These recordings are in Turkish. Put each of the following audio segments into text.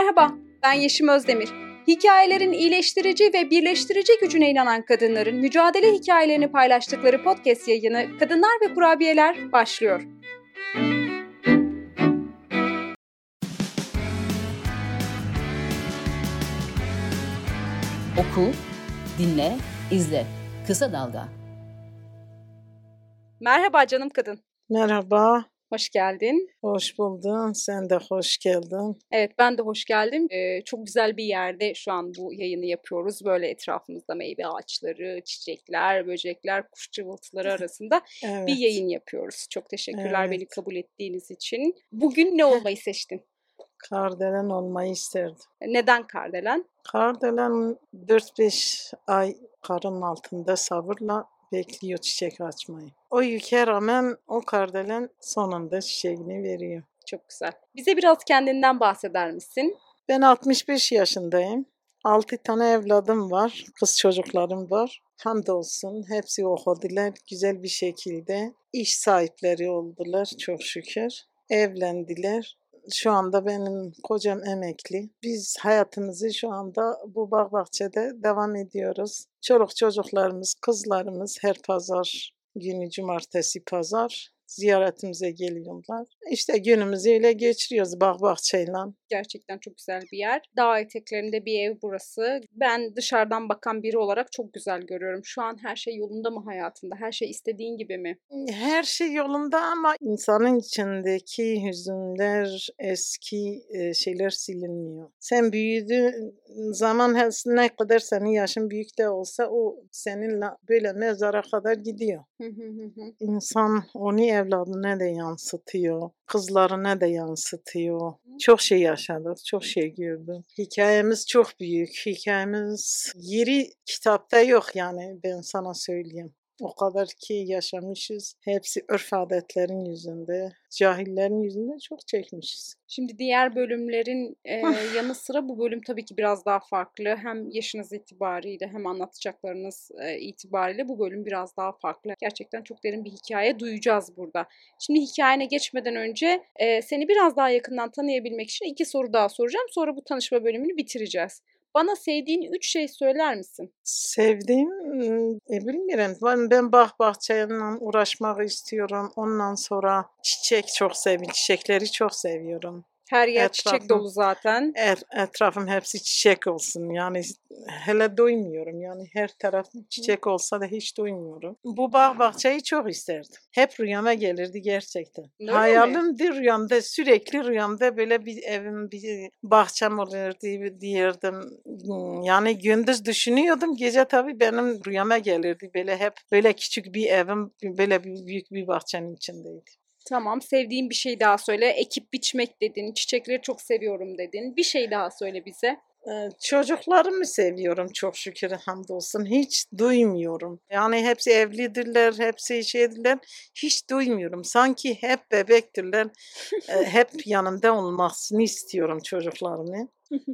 Merhaba, ben Yeşim Özdemir. Hikayelerin iyileştirici ve birleştirici gücüne inanan kadınların mücadele hikayelerini paylaştıkları podcast yayını Kadınlar ve Kurabiyeler başlıyor. Oku, dinle, izle. Kısa Dalga. Merhaba canım kadın. Merhaba, Hoş geldin. hoş buldun. Sen de hoş geldin. Evet ben de hoş geldim. Ee, çok güzel bir yerde şu an bu yayını yapıyoruz. Böyle etrafımızda meyve ağaçları, çiçekler, böcekler, kuş cıvıltıları arasında Evet. bir yayın yapıyoruz. Çok teşekkürler Evet. beni kabul ettiğiniz için. Bugün ne olmayı seçtin? Kardelen olmayı isterdim. Neden Kardelen? Kardelen 4-5 ay karın altında sabırla bekliyor çiçek açmayı. O yüke rağmen o kardelen sonunda çiçeğini veriyor. Çok güzel. Bize biraz kendinden bahseder misin? Ben 65 yaşındayım. 6 tane evladım var. Kız çocuklarım var. Hamdolsun hepsi okudular güzel bir şekilde. iş sahipleri oldular çok şükür. Evlendiler. Şu anda benim kocam emekli. Biz hayatımızı şu anda bu bağ bahçede devam ediyoruz. Çoluk çocuklarımız, kızlarımız her pazar günü cumartesi pazar ziyaretimize geliyorlar. İşte günümüzü öyle geçiriyoruz bağ bahçeyle. Gerçekten çok güzel bir yer. Dağ eteklerinde bir ev burası. Ben dışarıdan bakan biri olarak çok güzel görüyorum. Şu an her şey yolunda mı hayatında? Her şey istediğin gibi mi? Her şey yolunda ama insanın içindeki hüzünler, eski e, şeyler silinmiyor. Sen büyüdüğün zaman ne kadar senin yaşın büyük de olsa o seninle böyle mezara kadar gidiyor. İnsan onu evladına da yansıtıyor, kızlarına da yansıtıyor. Çok şey yaşadık, çok şey gördüm. Hikayemiz çok büyük. Hikayemiz yeri kitapta yok yani ben sana söyleyeyim. O kadar ki yaşamışız. Hepsi örf adetlerin yüzünde, cahillerin yüzünde çok çekmişiz. Şimdi diğer bölümlerin e, yanı sıra bu bölüm tabii ki biraz daha farklı. Hem yaşınız itibariyle hem anlatacaklarınız e, itibariyle bu bölüm biraz daha farklı. Gerçekten çok derin bir hikaye duyacağız burada. Şimdi hikayene geçmeden önce e, seni biraz daha yakından tanıyabilmek için iki soru daha soracağım. Sonra bu tanışma bölümünü bitireceğiz. Bana sevdiğin üç şey söyler misin? Sevdiğim, e, bilmiyorum. Ben, ben bağ bahçeyle uğraşmak istiyorum. Ondan sonra çiçek çok seviyorum. Çiçekleri çok seviyorum. Her yer çiçek Etrafım- dolu zaten. Et, etrafım hepsi çiçek olsun. Yani hele doymuyorum. Yani her taraf çiçek olsa da hiç doymuyorum. Bu bağ bahçeyi çok isterdim. Hep rüyama gelirdi gerçekten. Mi? Hayalimdi rüyamda sürekli rüyamda böyle bir evim bir bahçem olurdu diyirdim. Hmm, Yani gündüz düşünüyordum. Gece tabii benim rüyama gelirdi. Böyle hep böyle küçük bir evim böyle bir, büyük bir bahçenin içindeydi. Tamam, sevdiğin bir şey daha söyle. Ekip biçmek dedin, çiçekleri çok seviyorum dedin. Bir şey daha söyle bize. Ee, Çocuklarımı seviyorum çok şükür hamdolsun. Hiç duymuyorum. Yani hepsi evlidirler, hepsi şeydirler. Hiç duymuyorum. Sanki hep bebektirler. Ee, hep yanımda olmasını istiyorum çocuklarımı.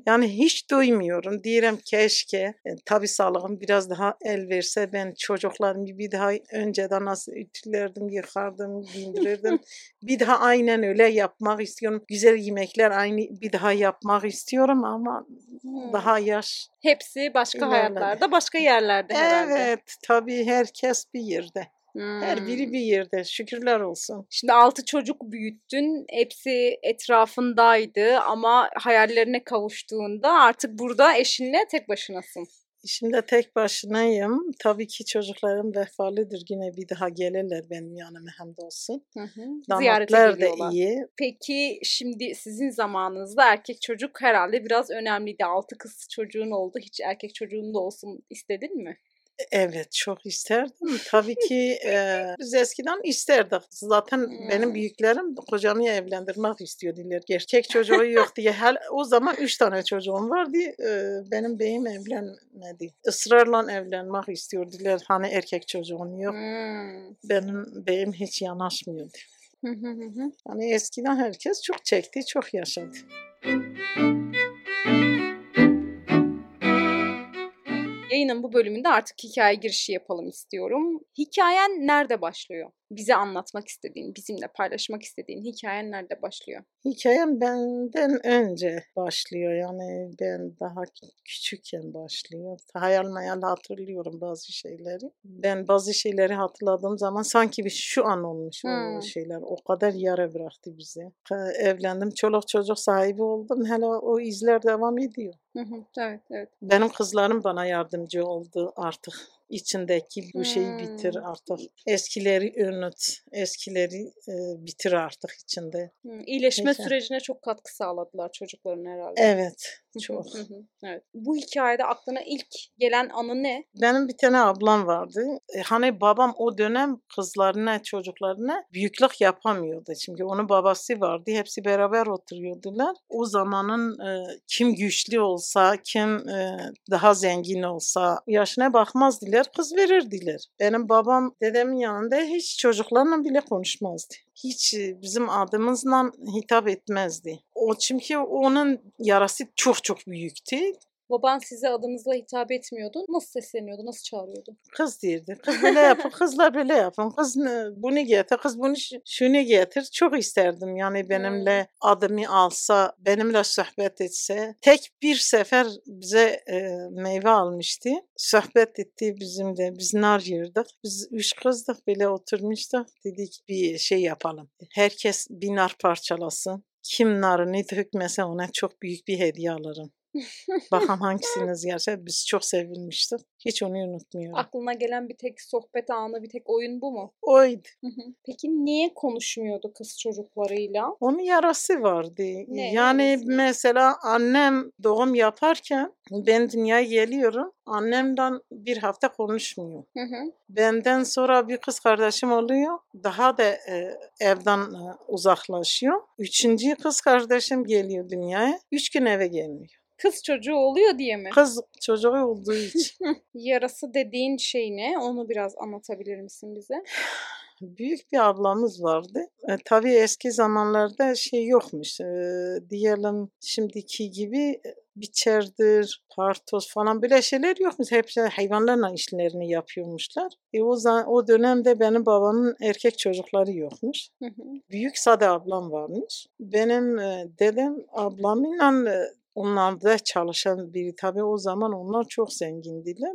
Yani hiç duymuyorum. Diyelim keşke. E, tabii sağlığım biraz daha el verse ben çocuklarımı bir daha önceden nasıl ütülerdim, yıkardım, giydirirdim. bir daha aynen öyle yapmak istiyorum. Güzel yemekler aynı bir daha yapmak istiyorum ama Hmm. daha yaş. Hepsi başka İlerledi. hayatlarda, başka yerlerde herhalde. Evet, tabii herkes bir yerde. Her Hmm. biri bir yerde. Şükürler olsun. Şimdi altı çocuk büyüttün. Hepsi etrafındaydı ama hayallerine kavuştuğunda artık burada eşinle tek başınasın. Şimdi tek başınayım. Tabii ki çocuklarım vefalıdır. Yine bir daha gelirler benim yanıma hamdolsun. Hı hı. Ziyarete Damatlar da iyi. Peki şimdi sizin zamanınızda erkek çocuk herhalde biraz önemliydi. Altı kız çocuğun oldu. Hiç erkek çocuğun da olsun istedin mi? Evet çok isterdim. Tabii ki e, biz eskiden isterdik. Zaten benim Hmm. büyüklerim kocamı evlendirmek istiyordular. Erkek çocuğu yok diye. Hel, o zaman üç tane çocuğum vardı. E, benim beyim evlenmedi. Israrla evlenmek istiyordular. Hani erkek çocuğun yok. Hmm. Benim beyim hiç yanaşmıyordu. Yani eskiden herkes çok çekti, çok yaşadı. Yayının bu bölümünde artık hikaye girişi yapalım istiyorum. Hikayen nerede başlıyor? Bize anlatmak istediğin, bizimle paylaşmak istediğin hikayen nerede başlıyor? Hikayem benden önce başlıyor. Yani ben daha kü- küçükken başlıyor. Hayal meyal hatırlıyorum bazı şeyleri. Ben bazı şeyleri hatırladığım zaman sanki bir şu an olmuş o Hmm. şeyler. O kadar yara bıraktı bize. Evlendim, çoluk çocuk sahibi oldum. Hala o izler devam ediyor. Hı hı, evet, evet. Benim kızlarım bana yardımcı oldu artık. İçindeki bu şeyi bitir Hmm. artık. Eskileri unut. Eskileri e, bitir artık içinde. Hı, iyileşme Peki. sürecine çok katkı sağladılar çocukların herhalde. Evet. Çok. evet. Bu hikayede aklına ilk gelen anı ne? Benim bir tane ablam vardı. E, hani babam o dönem kızlarına, çocuklarına büyüklük yapamıyordu. Çünkü onun babası vardı. Hepsi beraber oturuyordular. O zamanın e, kim güçlü olsa, kim e, daha zengin olsa yaşına bakmazdılar, kız verirdiler. Benim babam dedemin yanında hiç çocuklarla bile konuşmazdı. Hiç e, bizim adımızla hitap etmezdi. O çünkü onun yarası çok çok büyüktü. Baban size adınızla hitap etmiyordu. Nasıl sesleniyordu? Nasıl çağırıyordu? Kız derdi. Kız böyle yapın, kızlar böyle yapın. Kız bunu getir, kız bunu şunu getir. Çok isterdim yani benimle adımı alsa, benimle sohbet etse. Tek bir sefer bize e, meyve almıştı. Sohbet etti bizimle. Biz nar yerdik. Biz üç kızdık böyle oturmuştuk. Dedik bir şey yapalım. Herkes bir nar parçalasın. Kim narını dökmese ona çok büyük bir hediye alırım. Bakalım hangisiniz yerse biz çok sevinmiştik. Hiç onu unutmuyorum. Aklına gelen bir tek sohbet anı, bir tek oyun bu mu? Oydu. Hı hı. Peki niye konuşmuyordu kız çocuklarıyla? Onun yarası vardı. Ne yani yarası? mesela annem doğum yaparken ben dünyaya geliyorum. Annemden bir hafta konuşmuyor. Hı hı. Benden sonra bir kız kardeşim oluyor. Daha da e, evden e, uzaklaşıyor. Üçüncü kız kardeşim geliyor dünyaya. Üç gün eve gelmiyor. Kız çocuğu oluyor diye mi? Kız çocuğu olduğu için. Yarası dediğin şey ne? Onu biraz anlatabilir misin bize? Büyük bir ablamız vardı. E, tabii eski zamanlarda şey yokmuş. E, diyelim şimdiki gibi e, biçerdir, partoz falan böyle şeyler yokmuş. Hepsi hayvanlarla işlerini yapıyormuşlar. E, o, zaman, o dönemde benim babamın erkek çocukları yokmuş. Hı hı. Büyük sade ablam varmış. Benim e, dedem ablamla e, onlarda çalışan biri. Tabii o zaman onlar çok zengindiler.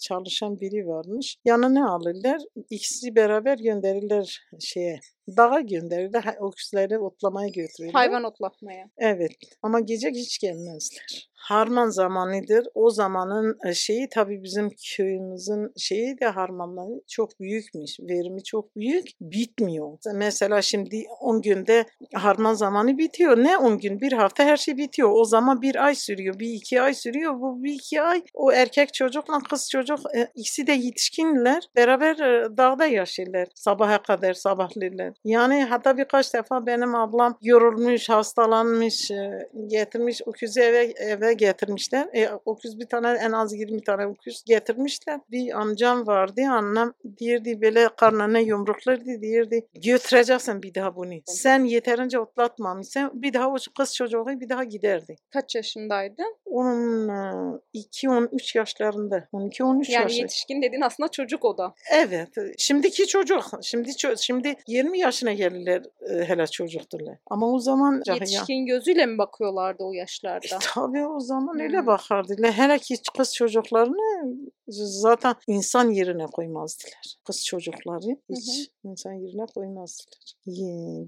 Çalışan biri varmış. Yanına alırlar. İkisi beraber gönderirler şeye. Dağa gönderirler. ha- Öküzleri otlamaya götürürler. Hayvan otlatmaya. Evet ama gece hiç gelmezler. Harman zamanıdır. O zamanın e, şeyi tabii bizim köyümüzün şeyi de harmanları çok büyükmüş. Verimi çok büyük. Bitmiyor. Mesela şimdi 10 günde harman zamanı bitiyor. Ne 10 gün? Bir hafta her şey bitiyor. O zaman bir ay sürüyor. Bir iki ay sürüyor. Bu bir iki ay o erkek çocukla kız çocuk e, ikisi de yetişkinler. Beraber e, dağda yaşarlar. Sabaha kadar sabahlarlar. Yani hatta birkaç defa benim ablam yorulmuş, hastalanmış, e, getirmiş öküzü eve, eve getirmişler. E, öküz bir tane en az 20 tane öküz getirmişler. Bir amcam vardı annem derdi böyle karnına yumruklardı derdi götüreceksin bir daha bunu. Sen yeterince otlatmamışsın bir daha o kız çocuğu bir daha giderdi. Kaç yaşındaydı? Onun e, 2-13 yaşlarında. 12-13 Yani yaşlarında. yetişkin dediğin aslında çocuk o da. Evet. Şimdiki çocuk. Şimdi şimdi 20 yaşına gelirler e, hele çocukturlar. Ama o zaman Yetişkin gözüyle mi bakıyorlardı o e, yaşlarda? tabii o zaman öyle Hmm. bakardılar. Hele ki kız çocuklarını zaten insan yerine koymazdılar. Kız çocukları hiç insan yerine koymazdılar.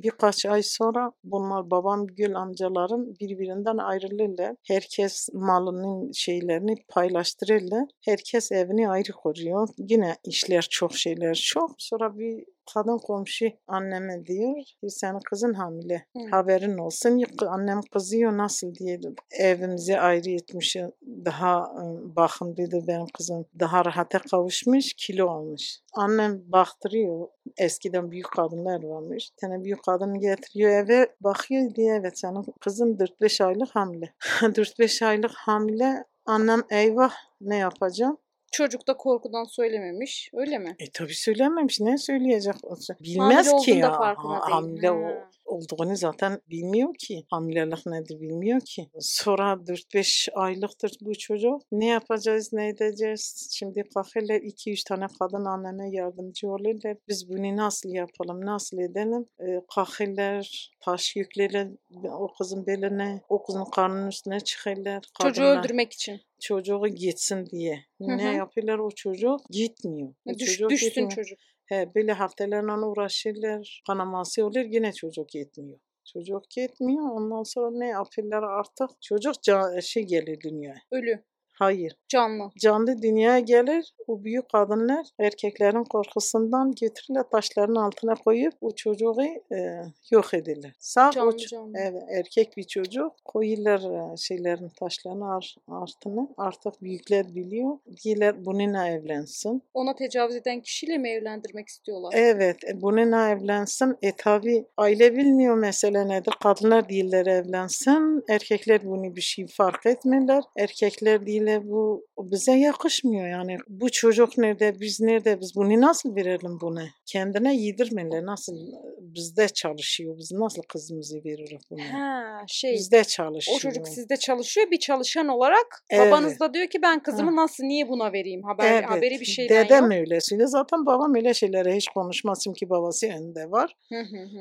Birkaç ay sonra bunlar babam Gül amcalarım birbirinden ayrılırlar. Herkes malının şeylerini paylaştırırlar. Herkes evini ayrı koruyor. Yine işler çok şeyler çok. Sonra bir kadın komşu anneme diyor ki senin kızın hamile. Hı. Haberin olsun. Annem kızıyor nasıl diye evimizi ayrı etmiş. Daha e, bakımlıydı benim kızım. Daha rahata kavuşmuş. Kilo almış. Annem baktırıyor. Eskiden büyük kadınlar varmış. Bir tane büyük kadın getiriyor eve. Bakıyor diye evet senin kızın 4-5 aylık hamile. 4-5 aylık hamile. Annem eyvah ne yapacağım? Çocuk da korkudan söylememiş. Öyle mi? E tabi söylememiş. Ne söyleyecek? Sö- Hamile Bilmez ki ya. farkına ha-. Hamile o. olduğunu zaten bilmiyor ki. Hamilelik nedir bilmiyor ki. Sonra 4-5 aylıktır bu çocuk. Ne yapacağız, ne edeceğiz? Şimdi kalkırlar 2-3 tane kadın anneme yardımcı olurlar. Biz bunu nasıl yapalım, nasıl edelim? Ee, kalkırlar, taş yüklerler o kızın beline, o kızın karnının üstüne çıkarlar. Çocuğu Kadınlar- öldürmek için. çocuğu gitsin diye. Hı Ne hı. yapıyorlar o çocuk? Gitmiyor. O Düş, çocuk düşsün gitmiyor. çocuk. He, böyle haftalarla uğraşırlar. Kanaması olur yine çocuk gitmiyor. Çocuk gitmiyor. Ondan sonra ne yapıyorlar artık? Çocuk şey gelir dünyaya. Ölü. Hayır. Canlı. Canlı dünyaya gelir. O büyük kadınlar erkeklerin korkusundan götürürler taşların altına koyup o çocuğu e, yok ederler. Sağ o Canlı ç- canlı. Evet, erkek bir çocuk koyuyorlar e, şeylerin taşların ar- altına. Artık büyükler biliyor. Diyorlar bununla evlensin. Ona tecavüz eden kişiyle mi evlendirmek istiyorlar? Evet, e, bununla evlensin. E tabi aile bilmiyor mesele nedir. Kadınlar değiller evlensin. Erkekler bunu bir şey fark etmiyorlar. Erkekler değiller bu bize yakışmıyor yani. Bu çocuk nerede, biz nerede, biz bunu nasıl verelim buna? Kendine yedirmeler. Nasıl bizde çalışıyor, biz nasıl kızımızı veririz buna? Ha şey. Bizde çalışıyor. O çocuk sizde çalışıyor bir çalışan olarak. Evet. Babanız da diyor ki ben kızımı nasıl niye buna vereyim? Haber Evet, haberi bir şeyden dedem yok. öyle söylüyor. Zaten babam öyle şeylere hiç konuşmaz çünkü babası önünde var.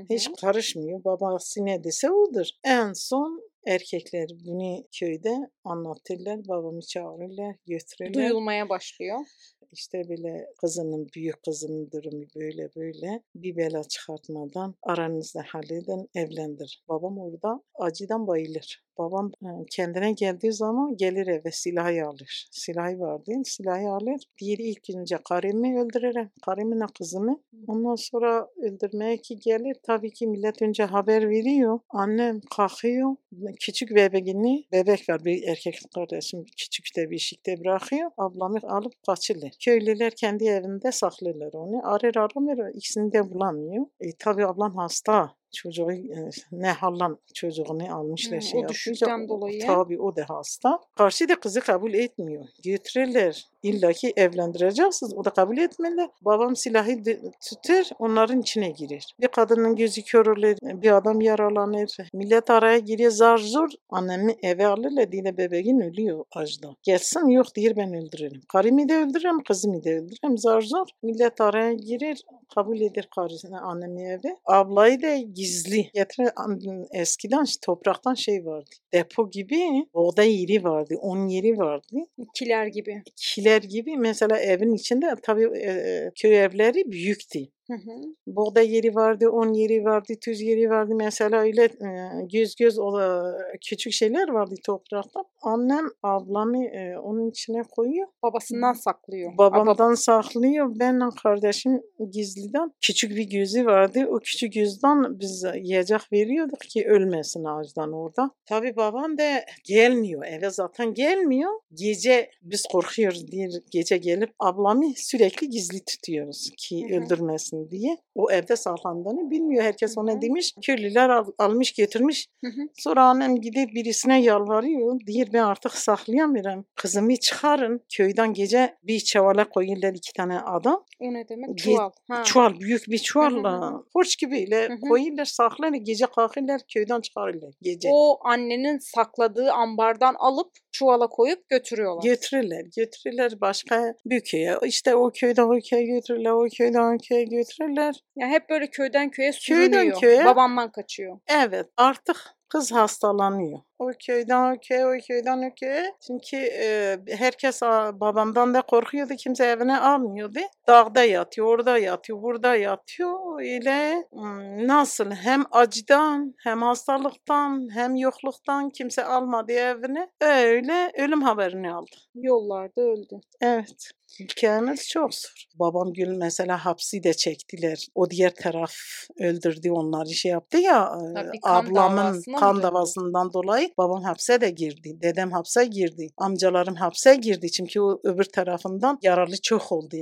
Hiç karışmıyor. Babası ne dese odur. En son erkekler bunu köyde anlatırlar. Babamı çağırırlar, götürürler. duyulmaya başlıyor. İşte böyle kızının, büyük kızının durumu böyle böyle. Bir bela çıkartmadan aranızda halledin, evlendir. Babam orada acıdan bayılır. Babam kendine geldiği zaman gelir eve silahı alır. Silahı vardı, silahı alır. Diğeri ilk önce karımı öldürürüm. Karımla kızımı. Ondan sonra öldürmeye ki gelir. Tabii ki millet önce haber veriyor. Annem kalkıyor. Küçük bebeğini, bebek var bir erkek kardeşim küçük de beşikte bırakıyor. Ablamı alıp kaçırlar. Köylüler kendi evinde saklarlar onu. Arar aramır ikisini de bulamıyor. E, tabii ablam hasta. Çocuğu e, ne hallan çocuğunu almışlar Hı, şey o yapınca, düşükten o- dolayı. Tabii o da hasta. Karşı da kızı kabul etmiyor. Götürürler. İlla ki evlendireceksiniz. O da kabul etmeli. Babam silahı tutur, onların içine girer. Bir kadının gözü kör olur, bir adam yaralanır. Millet araya giriyor zar zor. Annemi eve alırlar diye bebeğin ölüyor acıdan. Gelsin yok diyor ben öldürürüm. Karımı da öldürürüm, kızımı da öldürürüm. Zar zor. Millet araya girer, kabul eder karısını annemi eve. Ablayı da gizli. Getirir, eskiden topraktan şey vardı. Depo gibi buğday yeri vardı, un yeri vardı Kiler gibi. kiler gibi mesela evin içinde tabii e, köy evleri büyüktü. Hı hı. Buğday yeri vardı, un yeri vardı, tuz yeri vardı. Mesela öyle e, göz göz o e, küçük şeyler vardı topraktan. Annem ablamı e, onun içine koyuyor. Babasından saklıyor. Babamdan saklıyor. Benle kardeşim gizliden küçük bir gözü vardı. O küçük gözden biz yiyecek veriyorduk ki ölmesin ağaçtan orada. Tabii babam da gelmiyor. Eve zaten gelmiyor. Gece biz korkuyoruz diye gece gelip ablamı sürekli gizli tutuyoruz ki Hı hı. öldürmesin diye. O evde saklandığını bilmiyor. Herkes ona demiş. Köylüler al- almış getirmiş. Sonra annem gidip birisine yalvarıyor. Diyor ben artık saklayamıyorum. Kızımı çıkarın. Köyden gece bir çavala koyuyorlar iki tane adam. O ne demek? Ge- Çuval. Ha. Çuval büyük bir çuvalla. Borç gibiyle koyuyorlar saklarlar. Gece kalkıyorlar köyden çıkarırlar gece. O annenin sakladığı ambardan alıp çuvala koyup götürüyorlar. Götürürler, götürürler başka bir köye. İşte o köyden o köye götürürler, o köyden o köye götürürler. Yani hep böyle köyden köye Köyden sürünüyor. köye. Babamdan kaçıyor. Evet artık kız hastalanıyor. O köyden o köye, o köyden o köye. Çünkü e, herkes a, babamdan da korkuyordu. Kimse evine almıyordu. Dağda yatıyor, orada yatıyor, burada yatıyor. Öyle nasıl hem acıdan hem hastalıktan hem yokluktan kimse almadı evine. Öyle ölüm haberini aldı. Yollarda öldü. Evet. Hikayemiz çok zor. Babam Gül mesela hapsi de çektiler. O diğer taraf öldürdü onları şey yaptı ya. e, Tabii, kan ablamın kan davasından dolayı Babam hapse de girdi. Dedem hapse girdi. Amcalarım hapse girdi. Çünkü o öbür tarafından yaralı çok oldu.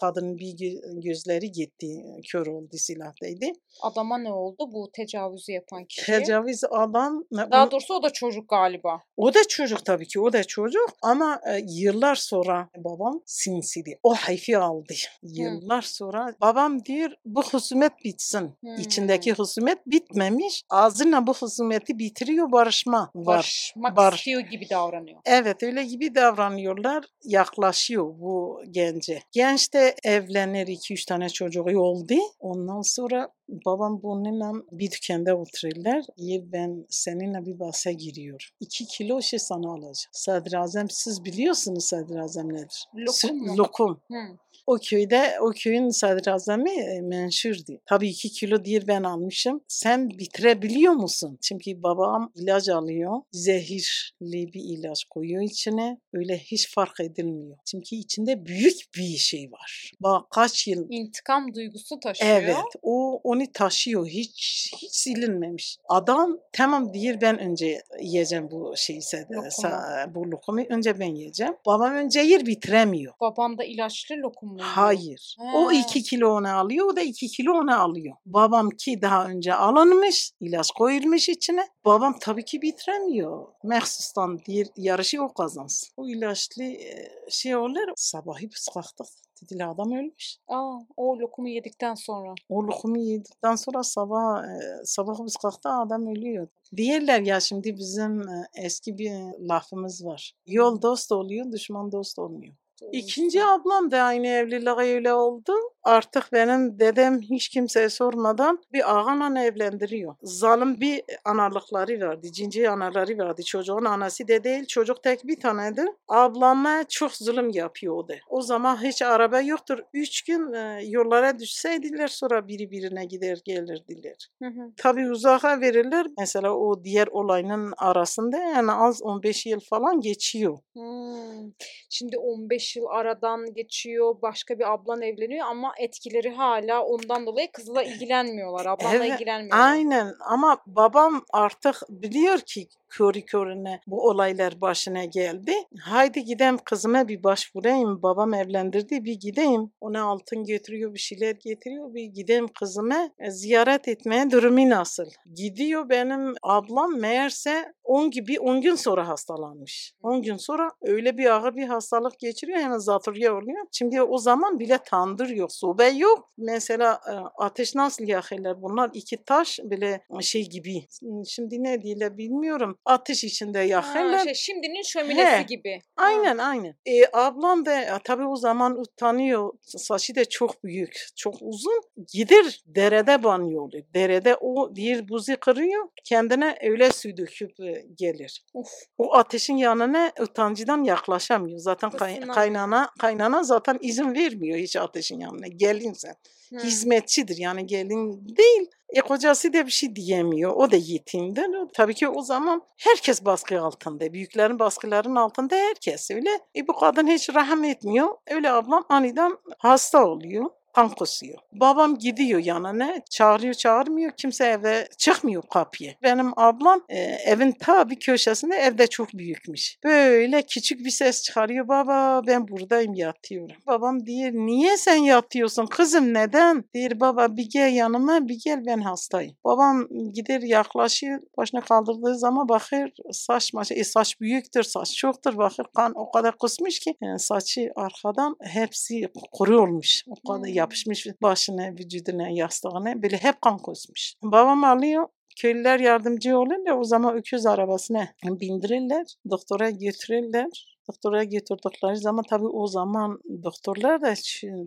Kadının bir gö- gözleri gitti. Kör oldu silahtaydı. Adama ne oldu bu tecavüzü yapan kişiye? Tecavüz adam Daha doğrusu o da çocuk galiba. o da çocuk tabii ki o da çocuk ama e, yıllar sonra babam sinsiydi. O hayfi aldı. Yıllar sonra babam diyor bu husumet bitsin. İçindeki husumet bitmemiş. Ağzıyla bu husumeti bitiriyor barışma var. Barışmak Bar- istiyor gibi davranıyor. Evet öyle gibi davranıyorlar. Yaklaşıyor bu gence. Genç de evlenir. iki üç tane çocuğu oldu. Ondan sonra babam bununla bir dükkanda oturuyorlar. İyi ben seninle bir bahse giriyorum. İki kilo şey sana alacağım. Sadrazam siz biliyorsunuz sadrazam nedir? Lokum Sü-? Lokum. Hı. O köyde o köyün sadrazamı e, menşurdu. Tabii iki kilo diye ben almışım. Sen bitirebiliyor musun? Çünkü babam ilaç alıyor. Zehirli bir ilaç koyuyor içine. Öyle hiç fark edilmiyor. Çünkü içinde büyük bir şey var. Bak kaç yıl İntikam duygusu taşıyor. Evet, o onu taşıyor. Hiç hiç silinmemiş. Adam tamam diyor ben önce yiyeceğim bu şeyi se- Lokumu. sa- bu lokumu önce ben yiyeceğim. Babam önce yer bitiremiyor. Baban da ilaçlı lokum mu yiyor? Hayır. O Ha. iki kilo onu alıyor, o da iki kilo onu alıyor. Babam ki daha önce alınmış, ilaç koyulmuş içine. Babam tabii ki bitiremiyor. Mehsustan diğer yarışı o kazansın. O ilaçlı e, şey olur. Sabahı biz kalktık. Dediler adam ölmüş. Aa, o lokumu yedikten sonra. O lokumu yedikten sonra sabah e, sabah biz kalktı adam ölüyor. Diğerler ya şimdi bizim e, eski bir lafımız var. Yol dost oluyor, düşman dost olmuyor. İkinci ablam da aynı evliliğe öyle oldu. Artık benim dedem hiç kimseye sormadan bir ağanla evlendiriyor. Zalim bir analıkları vardı, cinci anaları vardı. Çocuğun anası da değil, çocuk tek bir taneydi. Ablama çok zulüm yapıyordu. O zaman hiç araba yoktur. Üç gün e, yollara düşseydiler sonra biri birine gider gelirdiler. Hı hı. Tabii uzağa verirler. Mesela o diğer olayın arasında yani az 15 yıl falan geçiyor. Hmm. Şimdi 15 yıl aradan geçiyor, başka bir ablan evleniyor ama etkileri hala ondan dolayı kızla ilgilenmiyorlar, ablanla Evet, ilgilenmiyorlar. Aynen ama babam artık biliyor ki körü körüne bu olaylar başına geldi. Haydi gideyim kızıma bir başvurayım. Babam evlendirdi bir gideyim. Ona altın getiriyor bir şeyler getiriyor. Bir gideyim kızıma e, ziyaret etmeye durumu nasıl? Gidiyor benim ablam meğerse 10 gibi 10 gün sonra hastalanmış. 10 gün sonra öyle bir ağır bir hastalık geçiriyor hemen zatürre oluyor. Şimdi o zaman bile tandır yok, sobe yok. Mesela e, ateş nasıl yakıyorlar bunlar? iki taş bile şey gibi. Şimdi ne diyorlar bilmiyorum. Ateş içinde Ha, yakıyorlar. şey, şimdinin şöminesi He. gibi. Aynen aynen. E, ablam da tabii o zaman utanıyor. Saçı da çok büyük, çok uzun. Gider derede banıyor. Derede o bir buzu kırıyor. Kendine öyle su döküp e, gelir. Uf. O ateşin yanına utancıdan yaklaşamıyor. Zaten kay- kaynana kaynana zaten izin vermiyor hiç ateşin yanına. Gelin sen. Hmm. Hizmetçidir yani gelin değil. E kocası da bir şey diyemiyor. O da yetimdir. Tabii ki o zaman herkes baskı altında. Büyüklerin baskılarının altında herkes öyle. E bu kadın hiç rahim etmiyor. Öyle ablam aniden hasta oluyor. Kan kusuyor. Babam gidiyor yanına. Çağırıyor çağırmıyor. Kimse eve çıkmıyor kapıya. Benim ablam e, evin ta bir köşesinde evde çok büyükmüş. Böyle küçük bir ses çıkarıyor. Baba ben buradayım yatıyorum. Babam diyor niye sen yatıyorsun kızım neden? Diyor baba bir gel yanıma bir gel ben hastayım. Babam gider yaklaşıyor. Başına kaldırdığı zaman bakır saç maç. E, saç büyüktür saç çoktur. Bakır kan o kadar kusmuş ki e, saçı arkadan hepsi kuru olmuş. O kadar Hmm. Yapışmış başına, vücuduna, yastığına. Böyle hep kan kusmuş. Babam alıyor köylüler yardımcı olurlar o zaman öküz arabasına bindirirler, doktora götürürler. Doktora götürdükleri zaman tabii o zaman doktorlar da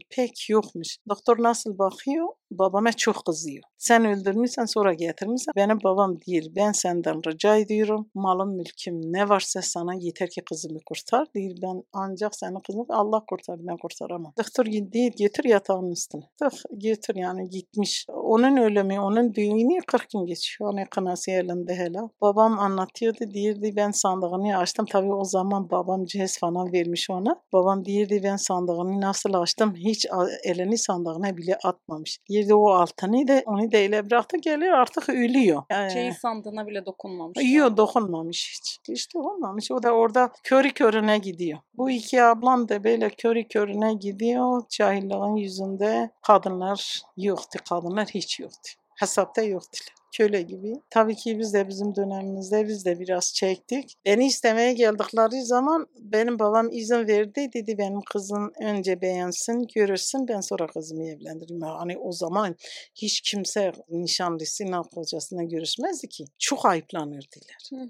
pek yokmuş. Doktor nasıl bakıyor? Babama çok kızıyor. Sen öldürmüşsen sonra getirmişsen. Benim babam değil. Ben senden rica ediyorum. Malım mülküm ne varsa sana yeter ki kızımı kurtar. Değil ben ancak senin kızını Allah kurtar ben kurtaramam. Doktor değil götür yatağın üstüne. Tık götür yani gitmiş. Onun ölümü, onun düğünü 40 gün geçiyor. Onun kınası elinde hele. Babam anlatıyordu. Diyordu ben sandığını açtım. Tabii o zaman babam cihaz falan vermiş ona. Babam diyordu ben sandığını nasıl açtım? Hiç elini sandığına bile atmamış. Diyor getirdi o altını da onu da öyle bıraktı geliyor artık ölüyor. Ee, Çeyiz sandığına bile dokunmamış. Yok dokunmamış hiç. Hiç dokunmamış. O da orada körü körüne gidiyor. Bu iki ablam da böyle körü körüne gidiyor. Cahilliğin yüzünde kadınlar yoktu. Kadınlar hiç yoktu. Hesapta yoktular köle gibi. Tabii ki biz de bizim dönemimizde biz de biraz çektik. Beni istemeye geldikleri zaman benim babam izin verdi. Dedi benim kızım önce beğensin, görürsün ben sonra kızımı evlendiririm. Hani o zaman hiç kimse nişanlısıyla kocasına görüşmezdi ki. Çok ayıplanırdılar. Hı hı.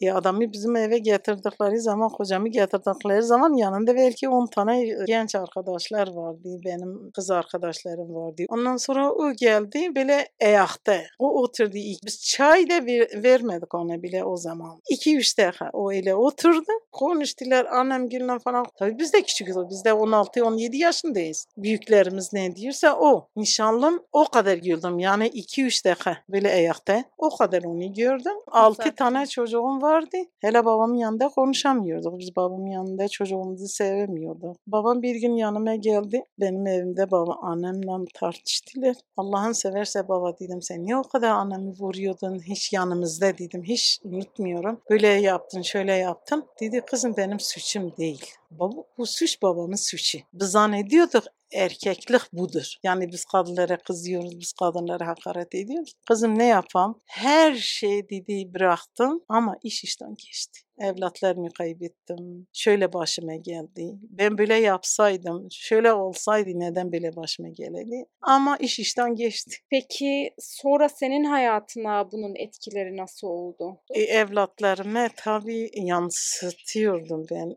E adamı bizim eve getirdikleri zaman, kocamı getirdikleri zaman yanında belki 10 tane genç arkadaşlar vardı. Benim kız arkadaşlarım vardı. Ondan sonra o geldi böyle ayakta. O oturdu ilk. Biz çay da ver- vermedik ona bile o zaman. 2-3 dakika o öyle oturdu. Konuştular annem gülüne falan. Tabii biz de küçüküz. Biz de 16-17 yaşındayız. Büyüklerimiz ne diyorsa o. Nişanlım o kadar güldüm. Yani 2-3 dakika böyle ayakta. O kadar onu gördüm. 6 Güzel. tane çocuğum vardı. Hele babamın yanında konuşamıyorduk. Biz babamın yanında çocuğumuzu sevemiyorduk. Babam bir gün yanıma geldi. Benim evimde baba annemle tartıştılar. Allah'ın severse baba dedim sen niye o kadar annemi vuruyordun hiç yanımızda dedim. Hiç unutmuyorum. Böyle yaptın şöyle yaptın. Dedi kızım benim suçum değil. Baba, bu suç babamın suçu. Biz zannediyorduk erkeklik budur. Yani biz kadınlara kızıyoruz, biz kadınlara hakaret ediyoruz. Kızım ne yapam? Her şey dedi bıraktım ama iş işten geçti. Evlatlarımı kaybettim. Şöyle başıma geldi. Ben böyle yapsaydım, şöyle olsaydı neden böyle başıma geledi? Ama iş işten geçti. Peki sonra senin hayatına bunun etkileri nasıl oldu? E, evlatlarıma tabii yansıtıyordum ben.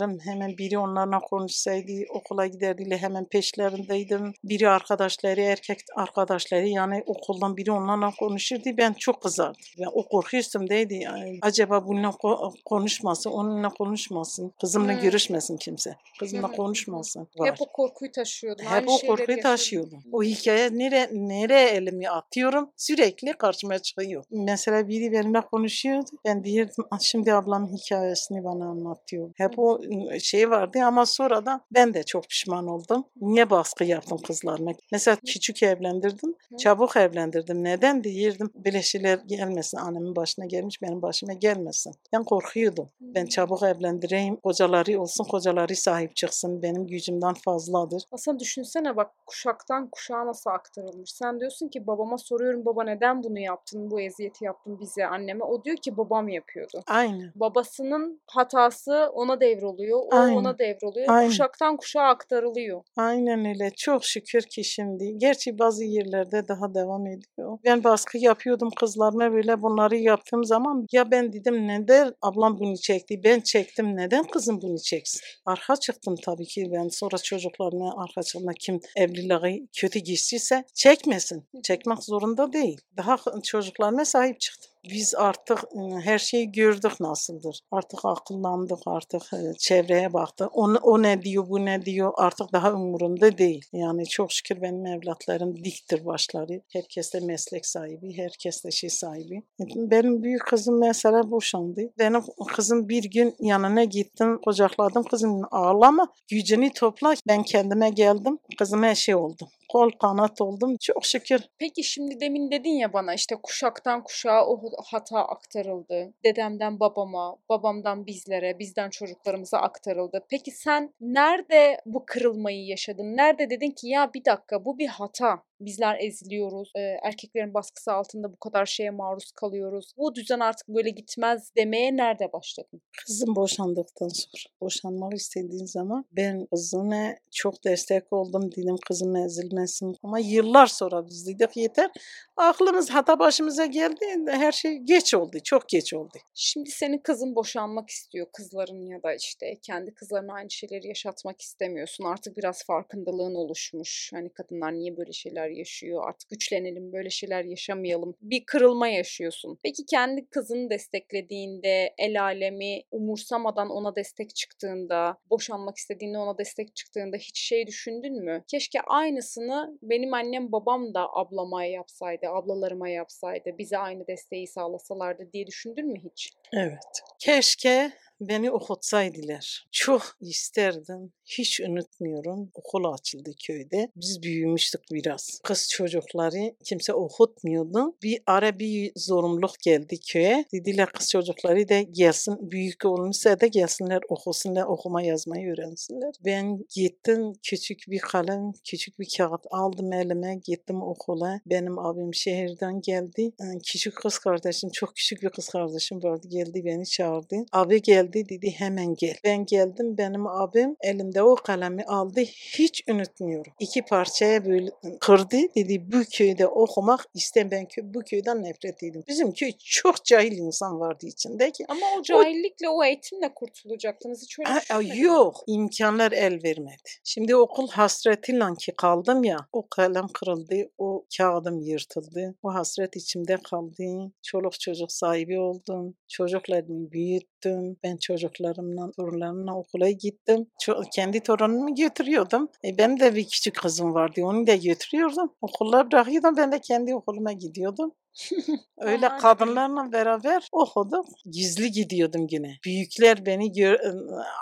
Kızlarım hemen biri onlarla konuşsaydı okula giderdiler hemen peşlerindeydim. Biri arkadaşları erkek arkadaşları yani okuldan biri onlarla konuşurdu ben çok kızardım. Ben o korku üstümdeydi. Yani, acaba bununla ko- konuşmasın, onunla konuşmasın, kızımla Hmm. görüşmesin kimse. Kızımla hı. konuşmasın. Var. Hep o korkuyu taşıyordun. Hep aynı o korkuyu taşıyordum. O hikaye nere, nereye elimi atıyorum sürekli karşıma çıkıyor. Mesela biri benimle konuşuyordu. Ben diyordum "Ah, şimdi ablamın hikayesini bana anlatıyor. Hep o ıı, şey vardı ama sonradan ben de çok pişman oldum. Niye baskı yaptım kızlarıma? Mesela küçük evlendirdim. Çabuk evlendirdim. Neden diyirdim? Böyle şeyler gelmesin. Annemin başına gelmiş benim başıma gelmesin. Ben korkuyordum. Ben çabuk evlendireyim. Kocaları olsun. Kocaları sahip çıksın. Benim gücümden fazladır. Aslında düşünsene bak kuşaktan kuşağa nasıl aktarılmış. Sen diyorsun ki babama soruyorum baba neden bunu yaptın, bu eziyeti yaptın bize, anneme. O diyor ki babam yapıyordu. Aynen. Babasının hatası ona devroluyor, o Aynen. ona devroluyor. Aynen. Kuşaktan kuşağa aktarılıyor. Aynen öyle. Çok şükür ki şimdi. Gerçi bazı yerlerde daha devam ediyor. Ben baskı yapıyordum kızlarıma böyle bunları yaptığım zaman ya ben dedim neden ablam bunu çekti ben çektim neden kızım bunu çeksin. Arka çıktım tabii ki ben sonra çocuklarına arka çıktım kim evliliği kötü geçtiyse çekmesin. Çekmek zorunda değil. Daha çocuklarına sahip çıktım. Biz artık ıı, her şeyi gördük nasıldır. Artık akıllandık, artık ıı, çevreye baktık. O, o ne diyor, bu ne diyor artık daha umurumda değil. Yani çok şükür benim evlatlarım diktir başları. Herkes de meslek sahibi, herkes de şey sahibi. Benim büyük kızım mesela boşandı. Benim kızım bir gün yanına gittim, kucakladım. Kızım ağlama, gücünü topla. Ben kendime geldim. Kızıma şey oldum. Kol kanat oldum. Çok şükür Peki şimdi demin dedin ya bana işte kuşaktan kuşağa o hata aktarıldı. Dedemden babama, babamdan bizlere, bizden çocuklarımıza aktarıldı. Peki sen nerede bu kırılmayı yaşadın? Nerede dedin ki ya bir dakika bu bir hata. Bizler eziliyoruz. e, erkeklerin baskısı altında bu kadar şeye maruz kalıyoruz. Bu düzen artık böyle gitmez demeye nerede başladın? Kızım boşandıktan sonra, boşanmak istediğin zaman ben kızıma çok destek oldum dedim kızım ezilmesin. Ama yıllar sonra biz dedik yeter. Aklımız hata başımıza geldi. Her şey geç oldu, çok geç oldu. Şimdi senin kızın boşanmak istiyor. Kızların ya da işte kendi kızlarına aynı şeyleri yaşatmak istemiyorsun. Artık biraz farkındalığın oluşmuş. Hani kadınlar niye böyle şeyler yaşıyor? Artık güçlenelim, böyle şeyler yaşamayalım. Bir kırılma yaşıyorsun. Peki kendi kızını desteklediğinde, el alemi umursamadan ona destek çıktığında, boşanmak istediğinde ona destek çıktığında hiç şey düşündün mü? Keşke aynısını benim annem babam da ablama yapsaydı, ablalarıma yapsaydı, bize aynı desteği sağlasalardı diye düşündün mü hiç? Evet. Keşke beni okutsaydılar. Çok isterdim. Hiç unutmuyorum. Okul açıldı köyde. Biz büyümüştük biraz. Kız çocukları kimse okutmuyordu. Bir ara bir zorunluluk geldi köye. Dediler kız çocukları da gelsin. Büyük olmuşsa da gelsinler okusunlar. Okuma yazmayı öğrensinler. Ben gittim küçük bir kalem, küçük bir kağıt aldım elime. Gittim okula. Benim abim şehirden geldi. Ee, Küçük kız kardeşim, çok küçük bir kız kardeşim vardı. Geldi beni çağırdı. Abi geldi dedi hemen gel. Ben geldim. Benim abim elimde o kalemi aldı. Hiç unutmuyorum. İki parçaya böyle kırdı. Dedi bu köyde okumak istem ben kö- bu köyden nefret edin. Bizim köy çok cahil insan vardı içinde ki. Ama o cahillikle, o eğitimle kurtulacaktınız. Hiç öyle mi? yok imkanlar el vermedi. Şimdi okul hasretiyle ki kaldım ya o kalem kırıldı o kağıdım yırtıldı. O hasret içimde kaldı. Çoluk çocuk sahibi oldum. Çocuklarımı büyüttüm. Ben çocuklarımla torunlarımla okula gittim. Ço- kendi torunumu götürüyordum. E, benim de bir küçük kızım vardı onu da götürüyordum. Okullar bırakıyordum ben de kendi okuluma gidiyordum. Öyle Aman kadınlarla beraber okudum. Gizli gidiyordum yine. Büyükler beni gör,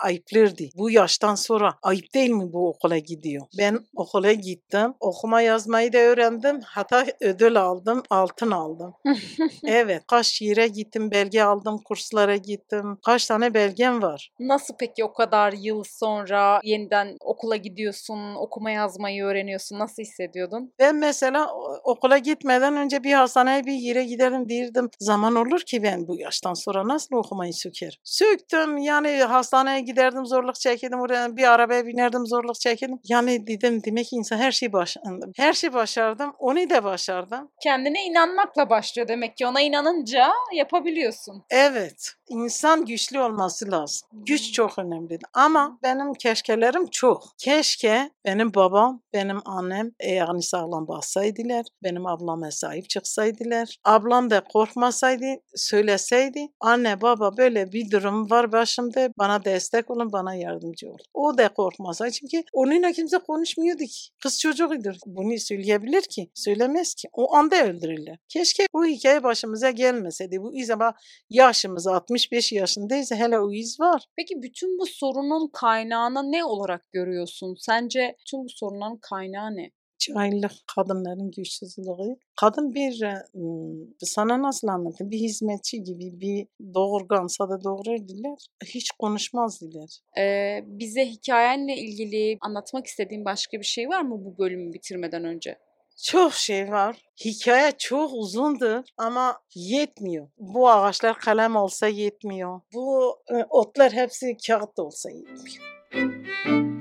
ayıplırdı. Bu yaştan sonra ayıp değil mi bu okula gidiyor? Ben okula gittim. Okuma yazmayı da öğrendim. Hatta ödül aldım. Altın aldım. evet. Kaç yere gittim. Belge aldım. Kurslara gittim. Kaç tane belgem var. Nasıl peki o kadar yıl sonra yeniden okula gidiyorsun, okuma yazmayı öğreniyorsun? Nasıl hissediyordun? Ben mesela okula gitmeden önce bir hastaneye bir yere giderim derdim. Zaman olur ki ben bu yaştan sonra nasıl okumayı söker? Söktüm yani hastaneye giderdim zorluk çekirdim. Oraya bir arabaya binerdim zorluk çekirdim. Yani dedim demek ki insan her şeyi baş her şeyi başardım. Onu da başardım. Kendine inanmakla başlıyor demek ki. Ona inanınca yapabiliyorsun. Evet. insan güçlü olması lazım. Güç çok önemli. Ama benim keşkelerim çok. Keşke benim babam, benim annem yani sağlam bassaydılar. Benim ablama sahip çıksaydılar. Ablam da korkmasaydı, söyleseydi. Anne baba böyle bir durum var başımda. Bana destek olun, bana yardımcı olun. O da korkmasaydı. Çünkü onunla kimse konuşmuyordu ki. Kız çocuğudur. Bunu söyleyebilir ki. Söylemez ki. O anda öldürürler. Keşke bu hikaye başımıza gelmeseydi. Bu iz ama yaşımız 65 yaşındayız. Hele o iz var. Peki bütün bu sorunun kaynağını ne olarak görüyorsun? Sence bütün bu sorunların kaynağı ne? Cahillik, kadınların güçsüzlüğü. Kadın bir, sana nasıl anlatayım, bir hizmetçi gibi, bir doğurgansa da doğururdular. Hiç konuşmazdılar. Ee, bize hikayenle ilgili anlatmak istediğin başka bir şey var mı bu bölümü bitirmeden önce? Çok şey var. Hikaye çok uzundur ama yetmiyor. Bu ağaçlar kalem olsa yetmiyor. Bu otlar hepsi kağıt olsa yetmiyor.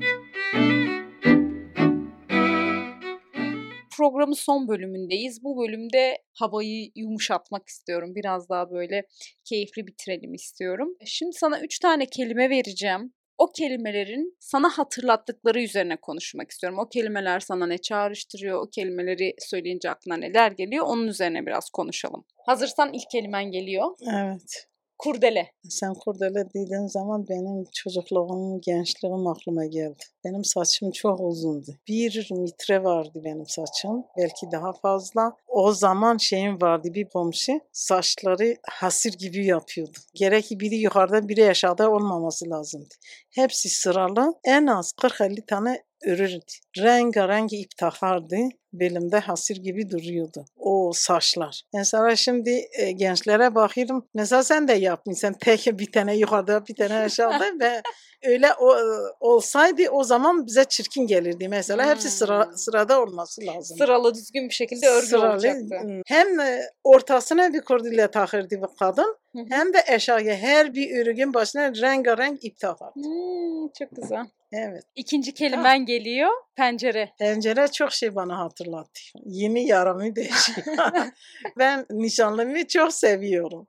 Programın son bölümündeyiz. Bu bölümde havayı yumuşatmak istiyorum. Biraz daha böyle keyifli bitirelim istiyorum. Şimdi sana üç tane kelime vereceğim. O kelimelerin sana hatırlattıkları üzerine konuşmak istiyorum. O kelimeler sana ne çağrıştırıyor? O kelimeleri söyleyince aklına neler geliyor? Onun üzerine biraz konuşalım. Hazırsan ilk kelimen geliyor. Evet. Kurdele. Sen kurdele dediğin zaman benim çocukluğum, gençliğim aklıma geldi. Benim saçım çok uzundu. Bir metre vardı benim saçım. Belki daha fazla. O zaman şeyim vardı bir komşu. Saçları hasır gibi yapıyordu. Gerek biri yukarıda biri aşağıda olmaması lazımdı. Hepsi sıralı. En az 40-50 tane örürdü. Rengarenk ip takardı. Belimde hasır gibi duruyordu. O saçlar. Mesela şimdi e, gençlere bakıyorum. Mesela sen de yapmışsın. Tek bir tane yukarıda bir tane aşağıda ve öyle o, olsaydı o zaman bize çirkin gelirdi. Mesela hepsi sıra, Hmm. sırada olması lazım. Sıralı düzgün bir şekilde örgü Sıralı, olacaktı. hmm, Hem e, ortasına bir kurdele takırdı bu kadın hem de aşağıya her bir örgün başına rengarenk ip takardı. Hmm, çok güzel. Evet. İkinci kelimen geliyor. Pencere. Pencere çok şey bana hatırlattı. Yeni yaramı değişiyor. ben nişanlımı çok seviyorum.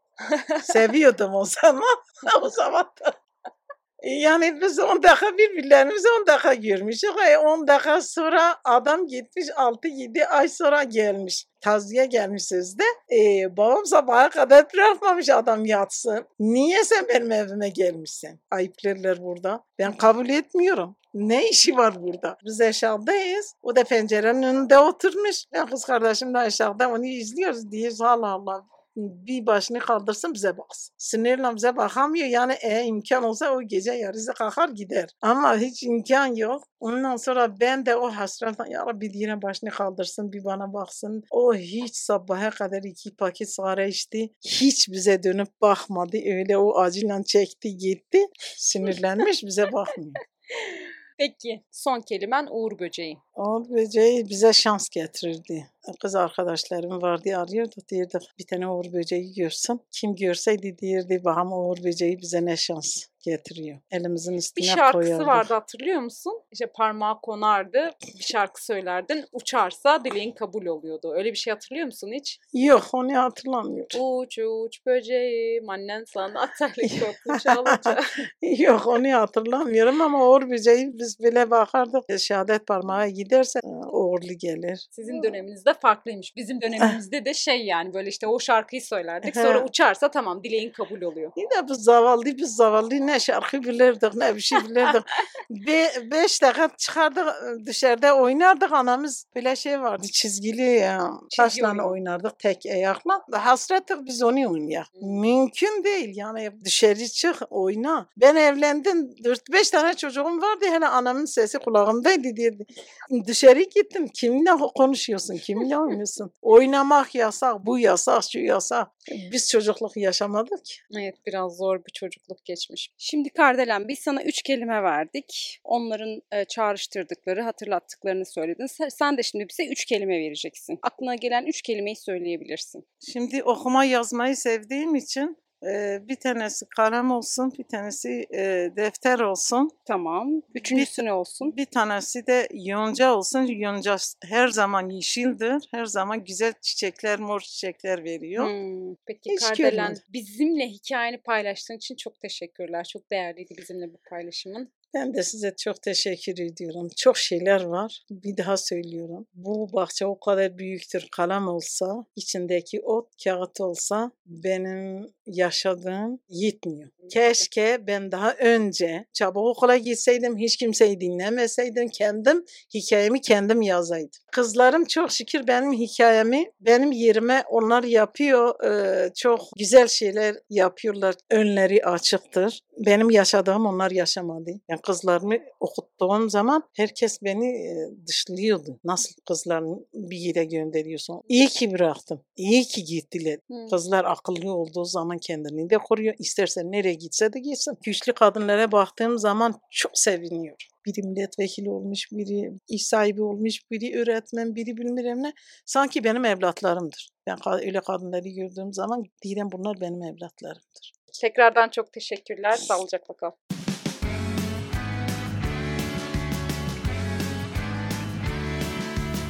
Seviyordum o zaman. o zaman da. Yani biz 10 dakika birbirlerimizi 10 dakika görmüşüz. E 10 dakika sonra adam gitmiş 6-7 ay sonra gelmiş. Taziye gelmişiz de. E, babam sabaha kadar bırakmamış adam yatsın. Niye sen benim evime gelmişsin? Ayıplarlar burada. Ben kabul etmiyorum. Ne işi var burada? Biz aşağıdayız. O da pencerenin önünde oturmuş. Ben kız kardeşim de aşağıda onu izliyoruz diye Allah Allah. Bir başını kaldırsın bize baksın. Sinirle bize bakamıyor. Yani eğer imkan olsa o gece yarısı kalkar gider. Ama hiç imkan yok. Ondan sonra ben de o hasretle ya Rabbi diye başını kaldırsın bir bana baksın. O hiç sabaha kadar iki paket sigara içti. Hiç bize dönüp bakmadı. Öyle o acıyla çekti gitti. Sinirlenmiş bize bakmıyor. Peki son kelimen Uğur böceği. O böceği bize şans getirirdi. Kız arkadaşlarım vardı arıyordu. Derdi bir tane uğur böceği görsün. Kim görseydi derdi baham uğur böceği bize ne şans getiriyor. Elimizin Bir üstüne şarkısı koyardık. vardı hatırlıyor musun? İşte parmağı konardı, bir şarkı söylerdin. Uçarsa dileğin kabul oluyordu. Öyle bir şey hatırlıyor musun hiç? Yok onu hatırlamıyorum. Uç uç böceğim, annen sana helikopter çalacak. Yok onu hatırlamıyorum ama uğur böceği biz bile bakardık. Şehadet parmağı giderse e, uğurlu gelir. Sizin döneminizde farklıymış. Bizim dönemimizde de şey yani böyle işte o şarkıyı söylerdik. Sonra uçarsa tamam dileğin kabul oluyor. Yine biz zavallı biz zavallı ne şarkı bilirdik ne bir şey bilirdik. Be, beş dakika çıkardık dışarıda oynardık anamız böyle şey vardı çizgili ya. Taşla oyunu. oynardık tek ayakla. Hasrettik biz onu oynayak. Mümkün değil yani dışarı çık oyna. Ben evlendim 4-5 tane çocuğum vardı hele anamın sesi kulağımdaydı derdi. Dışarı gittim kiminle konuşuyorsun kiminle oynuyorsun. Oynamak yasak bu yasak şu yasak. Biz çocukluk yaşamadık. Evet biraz zor bir çocukluk geçmiş. Şimdi Kardelen biz sana üç kelime verdik. Onların e, çağrıştırdıkları, hatırlattıklarını söyledin. Sen, de şimdi bize üç kelime vereceksin. Aklına gelen üç kelimeyi söyleyebilirsin. Şimdi okuma yazmayı sevdiğim için bir tanesi kalem olsun, bir tanesi e, defter olsun, Tamam. Üçüncüsü ne olsun? bir tanesi de yonca olsun. Yonca her zaman yeşildir, her zaman güzel çiçekler, mor çiçekler veriyor. Hmm, Peki Hiç Kardelen görmedim. bizimle hikayeni paylaştığın için çok teşekkürler. Çok değerliydi bizimle bu paylaşımın. Ben de size çok teşekkür ediyorum. Çok şeyler var. Bir daha söylüyorum. Bu bahçe o kadar büyüktür. Kalem olsa, içindeki ot, kağıt olsa benim yaşadığım yetmiyor. Keşke ben daha önce çabuk okula gitseydim, hiç kimseyi dinlemeseydim, kendim hikayemi kendim yazaydım. Kızlarım çok şükür benim hikayemi benim yerime onlar yapıyor. Ee, çok güzel şeyler yapıyorlar. Önleri açıktır. Benim yaşadığım onlar yaşamadı. Yani kızlarımı okuttuğum zaman herkes beni dışlıyordu. Nasıl kızlarını bir yere gönderiyorsun? İyi ki bıraktım. İyi ki gittiler. Hmm. Kızlar akıllı olduğu zaman kendini de koruyor. İsterse nereye gitse de gitsin. Güçlü kadınlara baktığım zaman çok seviniyorum. Biri milletvekili olmuş, biri iş sahibi olmuş, biri öğretmen, biri bilmem ne. Sanki benim evlatlarımdır. Ben öyle kadınları gördüğüm zaman diyelim bunlar benim evlatlarımdır. Tekrardan çok teşekkürler. Sağlıcakla kal.